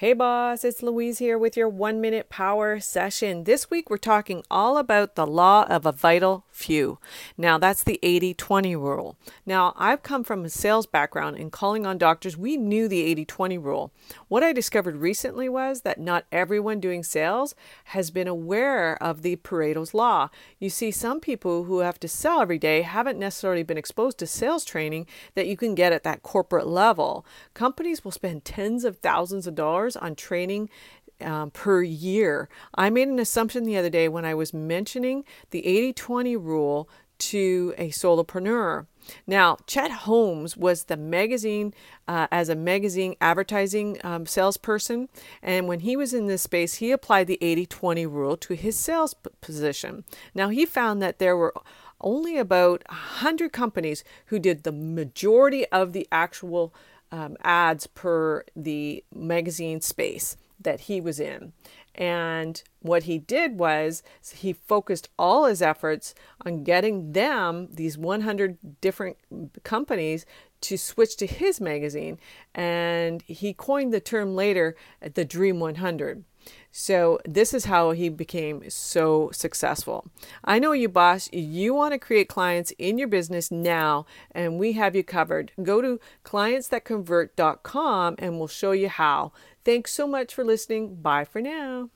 Hey, boss, it's Louise here with your one minute power session. This week, we're talking all about the law of a vital few. Now, that's the 80 20 rule. Now, I've come from a sales background and calling on doctors, we knew the 80 20 rule. What I discovered recently was that not everyone doing sales has been aware of the Pareto's law. You see, some people who have to sell every day haven't necessarily been exposed to sales training that you can get at that corporate level. Companies will spend tens of thousands of dollars on training um, per year. I made an assumption the other day when I was mentioning the 80 20 rule to a solopreneur. Now, Chet Holmes was the magazine, uh, as a magazine advertising um, salesperson. And when he was in this space, he applied the 80 20 rule to his sales p- position. Now, he found that there were only about 100 companies who did the majority of the actual um, ads per the magazine space that he was in. And what he did was he focused all his efforts on getting them, these 100 different companies, to switch to his magazine. And he coined the term later the Dream 100. So, this is how he became so successful. I know you, boss. You want to create clients in your business now, and we have you covered. Go to clientsthatconvert.com and we'll show you how. Thanks so much for listening. Bye for now.